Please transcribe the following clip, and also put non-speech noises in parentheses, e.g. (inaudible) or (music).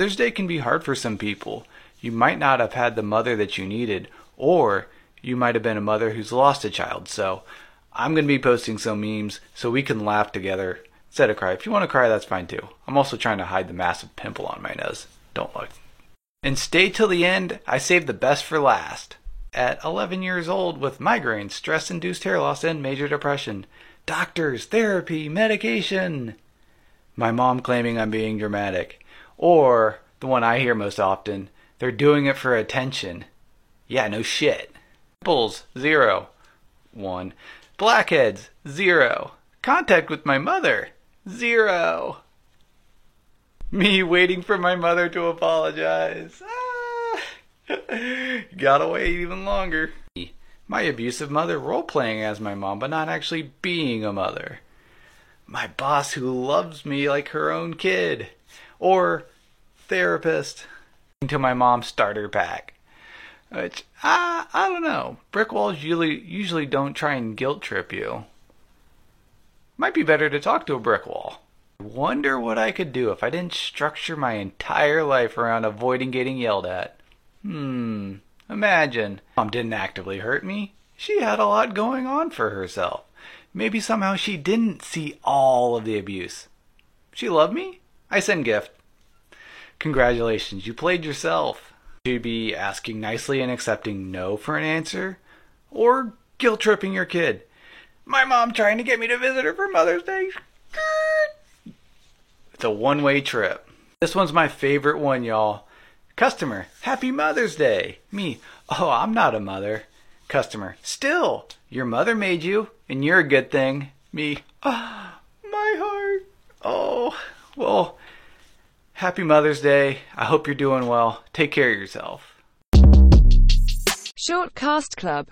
Mother's Day can be hard for some people. You might not have had the mother that you needed, or you might have been a mother who's lost a child. So I'm going to be posting some memes so we can laugh together instead of cry. If you want to cry, that's fine too. I'm also trying to hide the massive pimple on my nose. Don't look. And stay till the end. I saved the best for last. At 11 years old with migraines, stress induced hair loss, and major depression. Doctors, therapy, medication. My mom claiming I'm being dramatic. Or the one I hear most often they're doing it for attention. Yeah, no shit. Pimples, zero. One. Blackheads, zero. Contact with my mother, zero. Me waiting for my mother to apologize. Ah. (laughs) Gotta wait even longer. My abusive mother role playing as my mom, but not actually being a mother. My boss who loves me like her own kid. Or therapist to my mom's starter pack. Which I I don't know. Brick walls usually usually don't try and guilt trip you. Might be better to talk to a brick wall. Wonder what I could do if I didn't structure my entire life around avoiding getting yelled at. Hmm. Imagine. Mom didn't actively hurt me. She had a lot going on for herself. Maybe somehow she didn't see all of the abuse. She loved me? I send gift. Congratulations, you played yourself. To be asking nicely and accepting no for an answer, or guilt tripping your kid. My mom trying to get me to visit her for Mother's Day. It's a one way trip. This one's my favorite one, y'all. Customer, Happy Mother's Day. Me, oh, I'm not a mother. Customer, still, your mother made you, and you're a good thing. Me, oh, my heart. Oh, well, Happy Mother's Day. I hope you're doing well. Take care of yourself. Short Cast Club